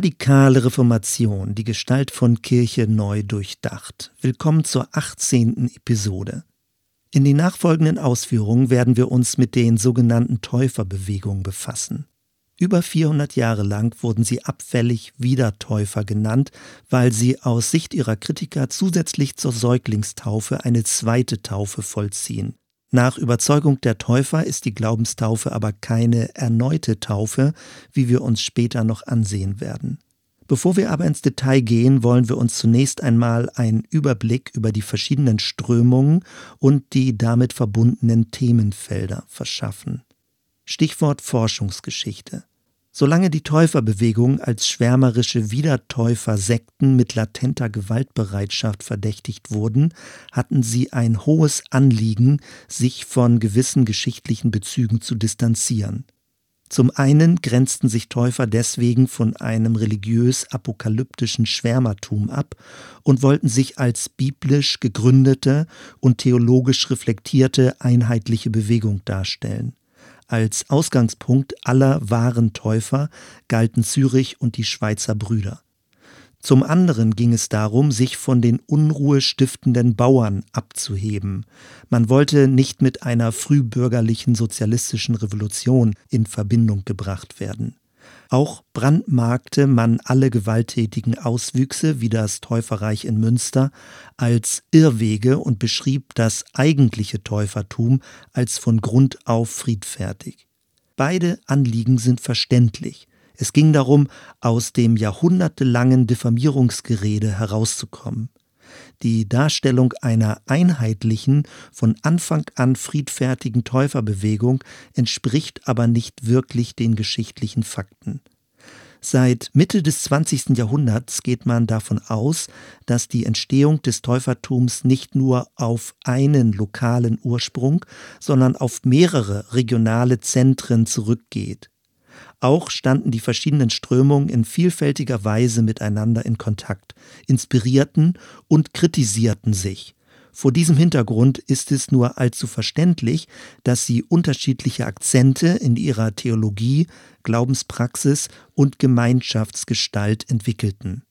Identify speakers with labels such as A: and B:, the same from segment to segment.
A: Radikale Reformation, die Gestalt von Kirche neu durchdacht. Willkommen zur 18. Episode. In den nachfolgenden Ausführungen werden wir uns mit den sogenannten Täuferbewegungen befassen. Über 400 Jahre lang wurden sie abfällig Wiedertäufer genannt, weil sie aus Sicht ihrer Kritiker zusätzlich zur Säuglingstaufe eine zweite Taufe vollziehen. Nach Überzeugung der Täufer ist die Glaubenstaufe aber keine erneute Taufe, wie wir uns später noch ansehen werden. Bevor wir aber ins Detail gehen, wollen wir uns zunächst einmal einen Überblick über die verschiedenen Strömungen und die damit verbundenen Themenfelder verschaffen. Stichwort Forschungsgeschichte. Solange die Täuferbewegung als schwärmerische Wiedertäufer-Sekten mit latenter Gewaltbereitschaft verdächtigt wurden, hatten sie ein hohes Anliegen, sich von gewissen geschichtlichen Bezügen zu distanzieren. Zum einen grenzten sich Täufer deswegen von einem religiös-apokalyptischen Schwärmertum ab und wollten sich als biblisch gegründete und theologisch reflektierte einheitliche Bewegung darstellen. Als Ausgangspunkt aller wahren Täufer galten Zürich und die Schweizer Brüder. Zum anderen ging es darum, sich von den unruhestiftenden Bauern abzuheben. Man wollte nicht mit einer frühbürgerlichen sozialistischen Revolution in Verbindung gebracht werden. Auch brandmarkte man alle gewalttätigen Auswüchse wie das Täuferreich in Münster als Irrwege und beschrieb das eigentliche Täufertum als von Grund auf friedfertig. Beide Anliegen sind verständlich. Es ging darum, aus dem jahrhundertelangen Diffamierungsgerede herauszukommen. Die Darstellung einer einheitlichen, von Anfang an friedfertigen Täuferbewegung entspricht aber nicht wirklich den geschichtlichen Fakten. Seit Mitte des 20. Jahrhunderts geht man davon aus, dass die Entstehung des Täufertums nicht nur auf einen lokalen Ursprung, sondern auf mehrere regionale Zentren zurückgeht. Auch standen die verschiedenen Strömungen in vielfältiger Weise miteinander in Kontakt, inspirierten und kritisierten sich. Vor diesem Hintergrund ist es nur allzu verständlich, dass sie unterschiedliche Akzente in ihrer Theologie, Glaubenspraxis und Gemeinschaftsgestalt entwickelten.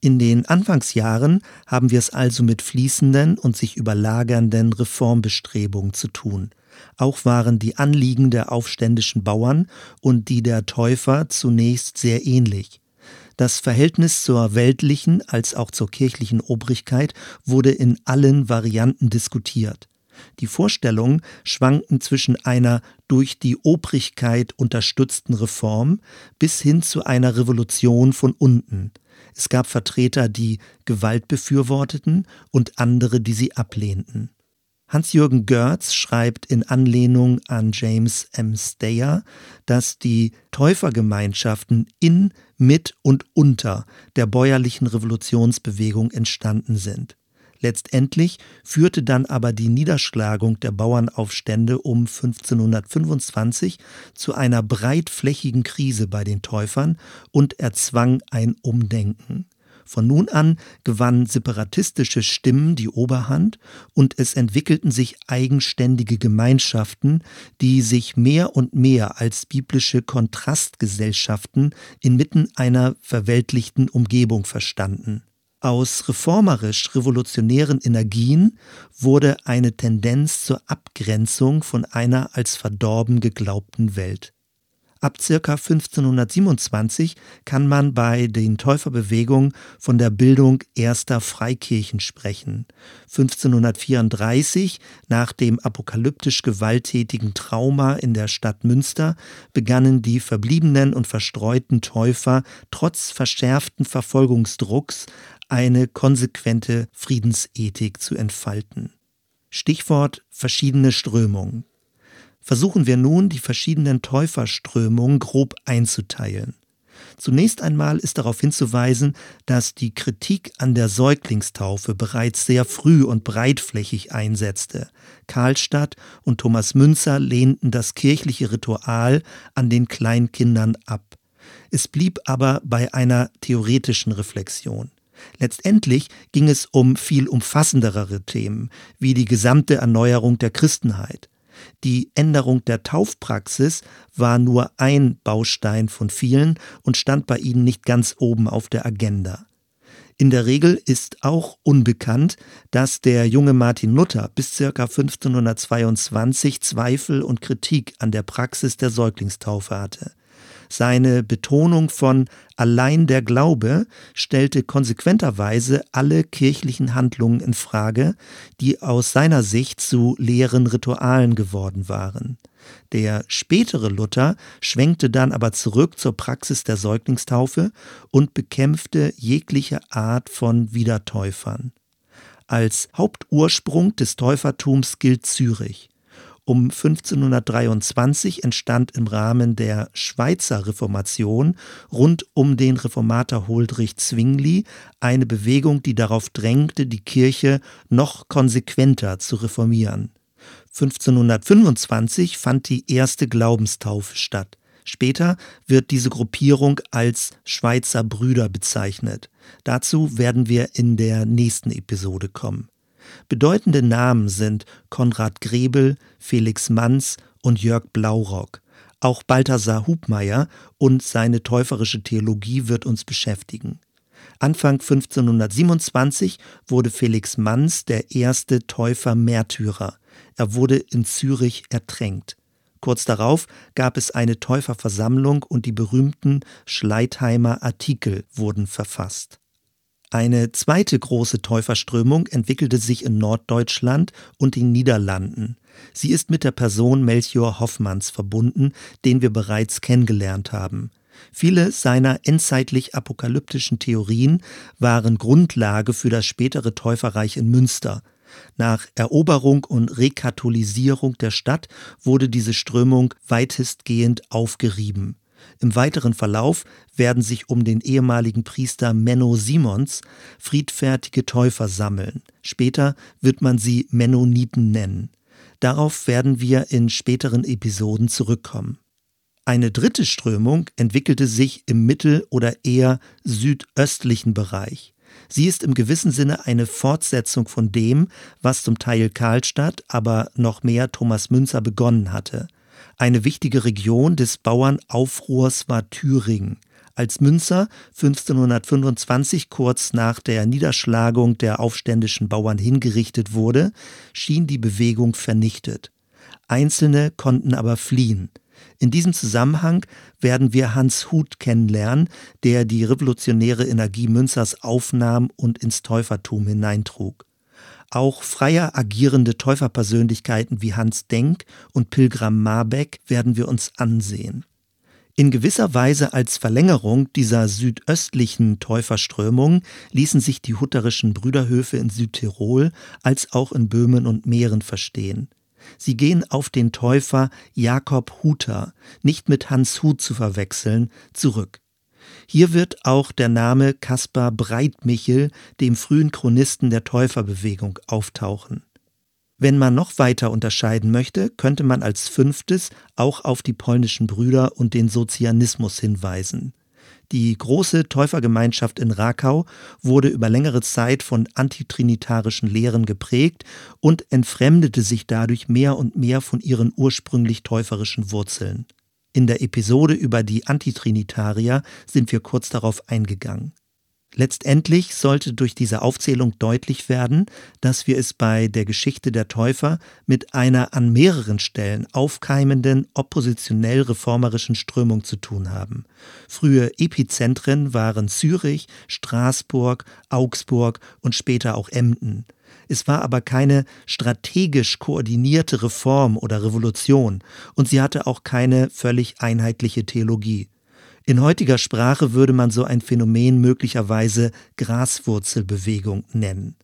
A: In den Anfangsjahren haben wir es also mit fließenden und sich überlagernden Reformbestrebungen zu tun. Auch waren die Anliegen der aufständischen Bauern und die der Täufer zunächst sehr ähnlich. Das Verhältnis zur weltlichen als auch zur kirchlichen Obrigkeit wurde in allen Varianten diskutiert. Die Vorstellungen schwankten zwischen einer durch die Obrigkeit unterstützten Reform bis hin zu einer Revolution von unten. Es gab Vertreter, die Gewalt befürworteten und andere, die sie ablehnten. Hans-Jürgen Görz schreibt in Anlehnung an James M. Stayer, dass die Täufergemeinschaften in, mit und unter der bäuerlichen Revolutionsbewegung entstanden sind. Letztendlich führte dann aber die Niederschlagung der Bauernaufstände um 1525 zu einer breitflächigen Krise bei den Täufern und erzwang ein Umdenken. Von nun an gewannen separatistische Stimmen die Oberhand und es entwickelten sich eigenständige Gemeinschaften, die sich mehr und mehr als biblische Kontrastgesellschaften inmitten einer verweltlichten Umgebung verstanden. Aus reformerisch-revolutionären Energien wurde eine Tendenz zur Abgrenzung von einer als verdorben geglaubten Welt. Ab circa 1527 kann man bei den Täuferbewegungen von der Bildung erster Freikirchen sprechen. 1534, nach dem apokalyptisch gewalttätigen Trauma in der Stadt Münster, begannen die verbliebenen und verstreuten Täufer trotz verschärften Verfolgungsdrucks eine konsequente Friedensethik zu entfalten. Stichwort verschiedene Strömungen versuchen wir nun, die verschiedenen Täuferströmungen grob einzuteilen. Zunächst einmal ist darauf hinzuweisen, dass die Kritik an der Säuglingstaufe bereits sehr früh und breitflächig einsetzte. Karlstadt und Thomas Münzer lehnten das kirchliche Ritual an den Kleinkindern ab. Es blieb aber bei einer theoretischen Reflexion. Letztendlich ging es um viel umfassendere Themen, wie die gesamte Erneuerung der Christenheit. Die Änderung der Taufpraxis war nur ein Baustein von vielen und stand bei ihnen nicht ganz oben auf der Agenda. In der Regel ist auch unbekannt, dass der junge Martin Luther bis ca. 1522 Zweifel und Kritik an der Praxis der Säuglingstaufe hatte. Seine Betonung von allein der Glaube stellte konsequenterweise alle kirchlichen Handlungen in Frage, die aus seiner Sicht zu leeren Ritualen geworden waren. Der spätere Luther schwenkte dann aber zurück zur Praxis der Säuglingstaufe und bekämpfte jegliche Art von Wiedertäufern. Als Hauptursprung des Täufertums gilt Zürich. Um 1523 entstand im Rahmen der Schweizer Reformation rund um den Reformator Huldrych Zwingli eine Bewegung, die darauf drängte, die Kirche noch konsequenter zu reformieren. 1525 fand die erste Glaubenstaufe statt. Später wird diese Gruppierung als Schweizer Brüder bezeichnet. Dazu werden wir in der nächsten Episode kommen. Bedeutende Namen sind Konrad Grebel, Felix Manz und Jörg Blaurock. Auch Balthasar Hubmeier und seine täuferische Theologie wird uns beschäftigen. Anfang 1527 wurde Felix Manz der erste Täufer-Märtyrer. Er wurde in Zürich ertränkt. Kurz darauf gab es eine Täuferversammlung und die berühmten Schleitheimer Artikel wurden verfasst. Eine zweite große Täuferströmung entwickelte sich in Norddeutschland und den Niederlanden. Sie ist mit der Person Melchior Hoffmanns verbunden, den wir bereits kennengelernt haben. Viele seiner endzeitlich apokalyptischen Theorien waren Grundlage für das spätere Täuferreich in Münster. Nach Eroberung und Rekatholisierung der Stadt wurde diese Strömung weitestgehend aufgerieben. Im weiteren Verlauf werden sich um den ehemaligen Priester Menno Simons friedfertige Täufer sammeln. Später wird man sie Mennoniten nennen. Darauf werden wir in späteren Episoden zurückkommen. Eine dritte Strömung entwickelte sich im mittel- oder eher südöstlichen Bereich. Sie ist im gewissen Sinne eine Fortsetzung von dem, was zum Teil Karlstadt, aber noch mehr Thomas Münzer begonnen hatte. Eine wichtige Region des Bauernaufruhrs war Thüringen. Als Münzer 1525 kurz nach der Niederschlagung der aufständischen Bauern hingerichtet wurde, schien die Bewegung vernichtet. Einzelne konnten aber fliehen. In diesem Zusammenhang werden wir Hans Huth kennenlernen, der die revolutionäre Energie Münzers aufnahm und ins Täufertum hineintrug. Auch freier agierende Täuferpersönlichkeiten wie Hans Denk und Pilgram Marbeck werden wir uns ansehen. In gewisser Weise als Verlängerung dieser südöstlichen Täuferströmung ließen sich die hutterischen Brüderhöfe in Südtirol als auch in Böhmen und Mähren verstehen. Sie gehen auf den Täufer Jakob Huter, nicht mit Hans Huth zu verwechseln, zurück. Hier wird auch der Name Kaspar Breitmichel, dem frühen Chronisten der Täuferbewegung, auftauchen. Wenn man noch weiter unterscheiden möchte, könnte man als fünftes auch auf die polnischen Brüder und den Sozianismus hinweisen. Die große Täufergemeinschaft in Rakau wurde über längere Zeit von antitrinitarischen Lehren geprägt und entfremdete sich dadurch mehr und mehr von ihren ursprünglich täuferischen Wurzeln. In der Episode über die Antitrinitarier sind wir kurz darauf eingegangen. Letztendlich sollte durch diese Aufzählung deutlich werden, dass wir es bei der Geschichte der Täufer mit einer an mehreren Stellen aufkeimenden oppositionell reformerischen Strömung zu tun haben. Frühe Epizentren waren Zürich, Straßburg, Augsburg und später auch Emden. Es war aber keine strategisch koordinierte Reform oder Revolution und sie hatte auch keine völlig einheitliche Theologie. In heutiger Sprache würde man so ein Phänomen möglicherweise Graswurzelbewegung nennen.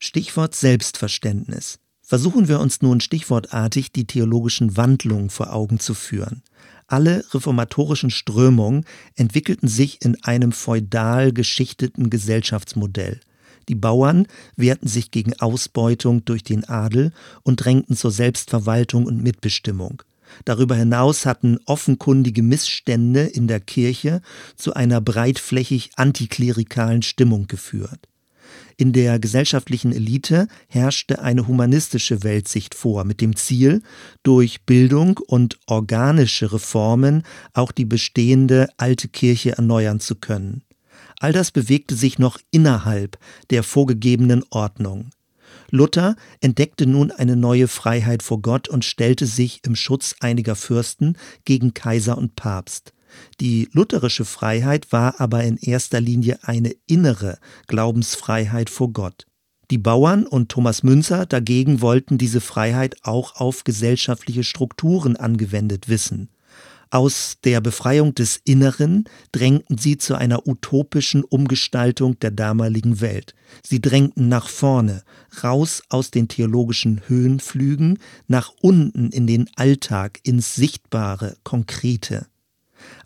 A: Stichwort Selbstverständnis. Versuchen wir uns nun stichwortartig die theologischen Wandlungen vor Augen zu führen. Alle reformatorischen Strömungen entwickelten sich in einem feudal geschichteten Gesellschaftsmodell. Die Bauern wehrten sich gegen Ausbeutung durch den Adel und drängten zur Selbstverwaltung und Mitbestimmung. Darüber hinaus hatten offenkundige Missstände in der Kirche zu einer breitflächig antiklerikalen Stimmung geführt. In der gesellschaftlichen Elite herrschte eine humanistische Weltsicht vor, mit dem Ziel, durch Bildung und organische Reformen auch die bestehende alte Kirche erneuern zu können. All das bewegte sich noch innerhalb der vorgegebenen Ordnung. Luther entdeckte nun eine neue Freiheit vor Gott und stellte sich im Schutz einiger Fürsten gegen Kaiser und Papst. Die lutherische Freiheit war aber in erster Linie eine innere Glaubensfreiheit vor Gott. Die Bauern und Thomas Münzer dagegen wollten diese Freiheit auch auf gesellschaftliche Strukturen angewendet wissen. Aus der Befreiung des Inneren drängten sie zu einer utopischen Umgestaltung der damaligen Welt. Sie drängten nach vorne, raus aus den theologischen Höhenflügen, nach unten in den Alltag, ins Sichtbare, Konkrete.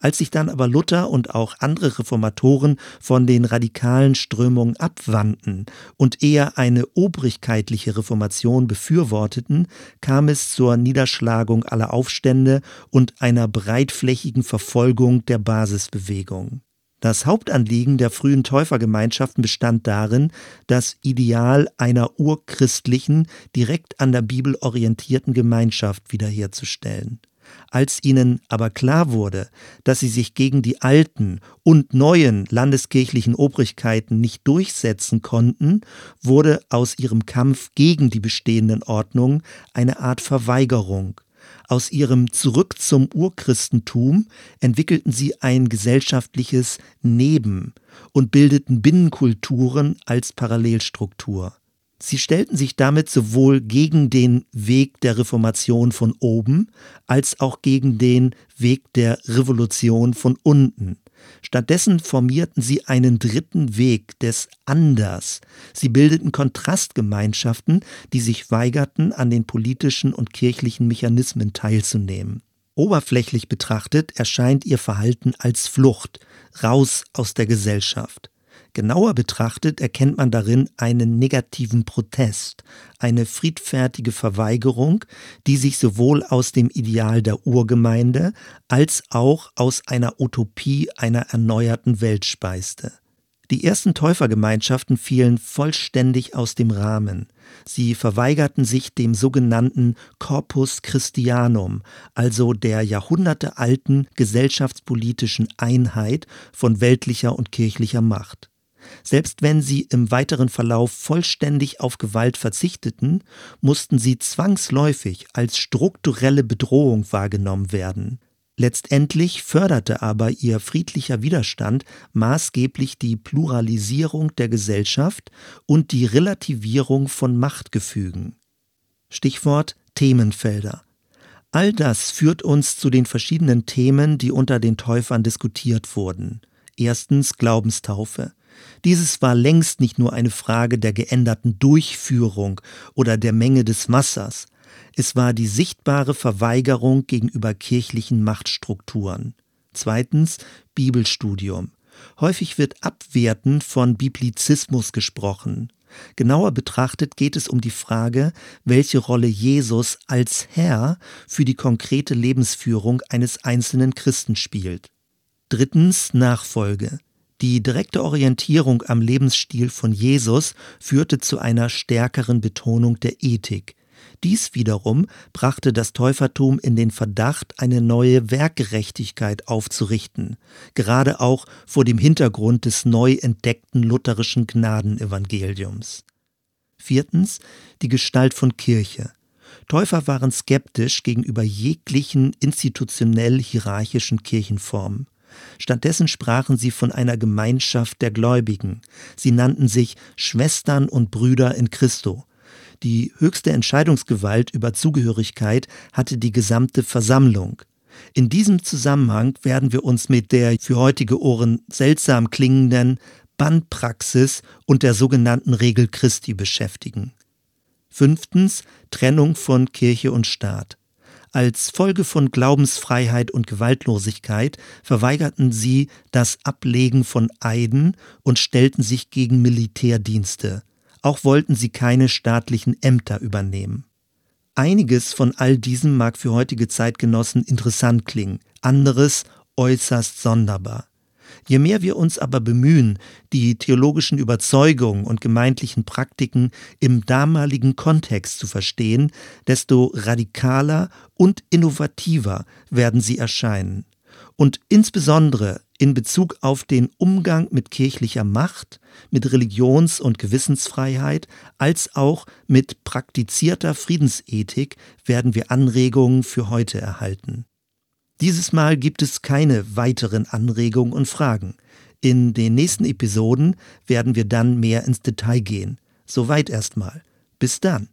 A: Als sich dann aber Luther und auch andere Reformatoren von den radikalen Strömungen abwandten und eher eine obrigkeitliche Reformation befürworteten, kam es zur Niederschlagung aller Aufstände und einer breitflächigen Verfolgung der Basisbewegung. Das Hauptanliegen der frühen Täufergemeinschaften bestand darin, das Ideal einer urchristlichen, direkt an der Bibel orientierten Gemeinschaft wiederherzustellen. Als ihnen aber klar wurde, dass sie sich gegen die alten und neuen landeskirchlichen Obrigkeiten nicht durchsetzen konnten, wurde aus ihrem Kampf gegen die bestehenden Ordnungen eine Art Verweigerung. Aus ihrem Zurück zum Urchristentum entwickelten sie ein gesellschaftliches Neben und bildeten Binnenkulturen als Parallelstruktur. Sie stellten sich damit sowohl gegen den Weg der Reformation von oben als auch gegen den Weg der Revolution von unten. Stattdessen formierten sie einen dritten Weg des Anders. Sie bildeten Kontrastgemeinschaften, die sich weigerten, an den politischen und kirchlichen Mechanismen teilzunehmen. Oberflächlich betrachtet erscheint ihr Verhalten als Flucht, raus aus der Gesellschaft. Genauer betrachtet erkennt man darin einen negativen Protest, eine friedfertige Verweigerung, die sich sowohl aus dem Ideal der Urgemeinde als auch aus einer Utopie einer erneuerten Welt speiste. Die ersten Täufergemeinschaften fielen vollständig aus dem Rahmen. Sie verweigerten sich dem sogenannten Corpus Christianum, also der jahrhundertealten gesellschaftspolitischen Einheit von weltlicher und kirchlicher Macht. Selbst wenn sie im weiteren Verlauf vollständig auf Gewalt verzichteten, mussten sie zwangsläufig als strukturelle Bedrohung wahrgenommen werden. Letztendlich förderte aber ihr friedlicher Widerstand maßgeblich die Pluralisierung der Gesellschaft und die Relativierung von Machtgefügen. Stichwort Themenfelder. All das führt uns zu den verschiedenen Themen, die unter den Täufern diskutiert wurden. Erstens Glaubenstaufe. Dieses war längst nicht nur eine Frage der geänderten Durchführung oder der Menge des Wassers, es war die sichtbare Verweigerung gegenüber kirchlichen Machtstrukturen. Zweitens Bibelstudium. Häufig wird abwertend von Biblizismus gesprochen. Genauer betrachtet geht es um die Frage, welche Rolle Jesus als Herr für die konkrete Lebensführung eines einzelnen Christen spielt. Drittens Nachfolge. Die direkte Orientierung am Lebensstil von Jesus führte zu einer stärkeren Betonung der Ethik. Dies wiederum brachte das Täufertum in den Verdacht, eine neue Werkgerechtigkeit aufzurichten, gerade auch vor dem Hintergrund des neu entdeckten lutherischen Gnadenevangeliums. Viertens die Gestalt von Kirche. Täufer waren skeptisch gegenüber jeglichen institutionell hierarchischen Kirchenformen. Stattdessen sprachen sie von einer Gemeinschaft der Gläubigen. Sie nannten sich Schwestern und Brüder in Christo. Die höchste Entscheidungsgewalt über Zugehörigkeit hatte die gesamte Versammlung. In diesem Zusammenhang werden wir uns mit der für heutige Ohren seltsam klingenden Bandpraxis und der sogenannten Regel Christi beschäftigen. Fünftens Trennung von Kirche und Staat. Als Folge von Glaubensfreiheit und Gewaltlosigkeit verweigerten sie das Ablegen von Eiden und stellten sich gegen Militärdienste. Auch wollten sie keine staatlichen Ämter übernehmen. Einiges von all diesem mag für heutige Zeitgenossen interessant klingen, anderes äußerst sonderbar. Je mehr wir uns aber bemühen, die theologischen Überzeugungen und gemeindlichen Praktiken im damaligen Kontext zu verstehen, desto radikaler und innovativer werden sie erscheinen. Und insbesondere in Bezug auf den Umgang mit kirchlicher Macht, mit Religions- und Gewissensfreiheit, als auch mit praktizierter Friedensethik werden wir Anregungen für heute erhalten. Dieses Mal gibt es keine weiteren Anregungen und Fragen. In den nächsten Episoden werden wir dann mehr ins Detail gehen. Soweit erstmal. Bis dann.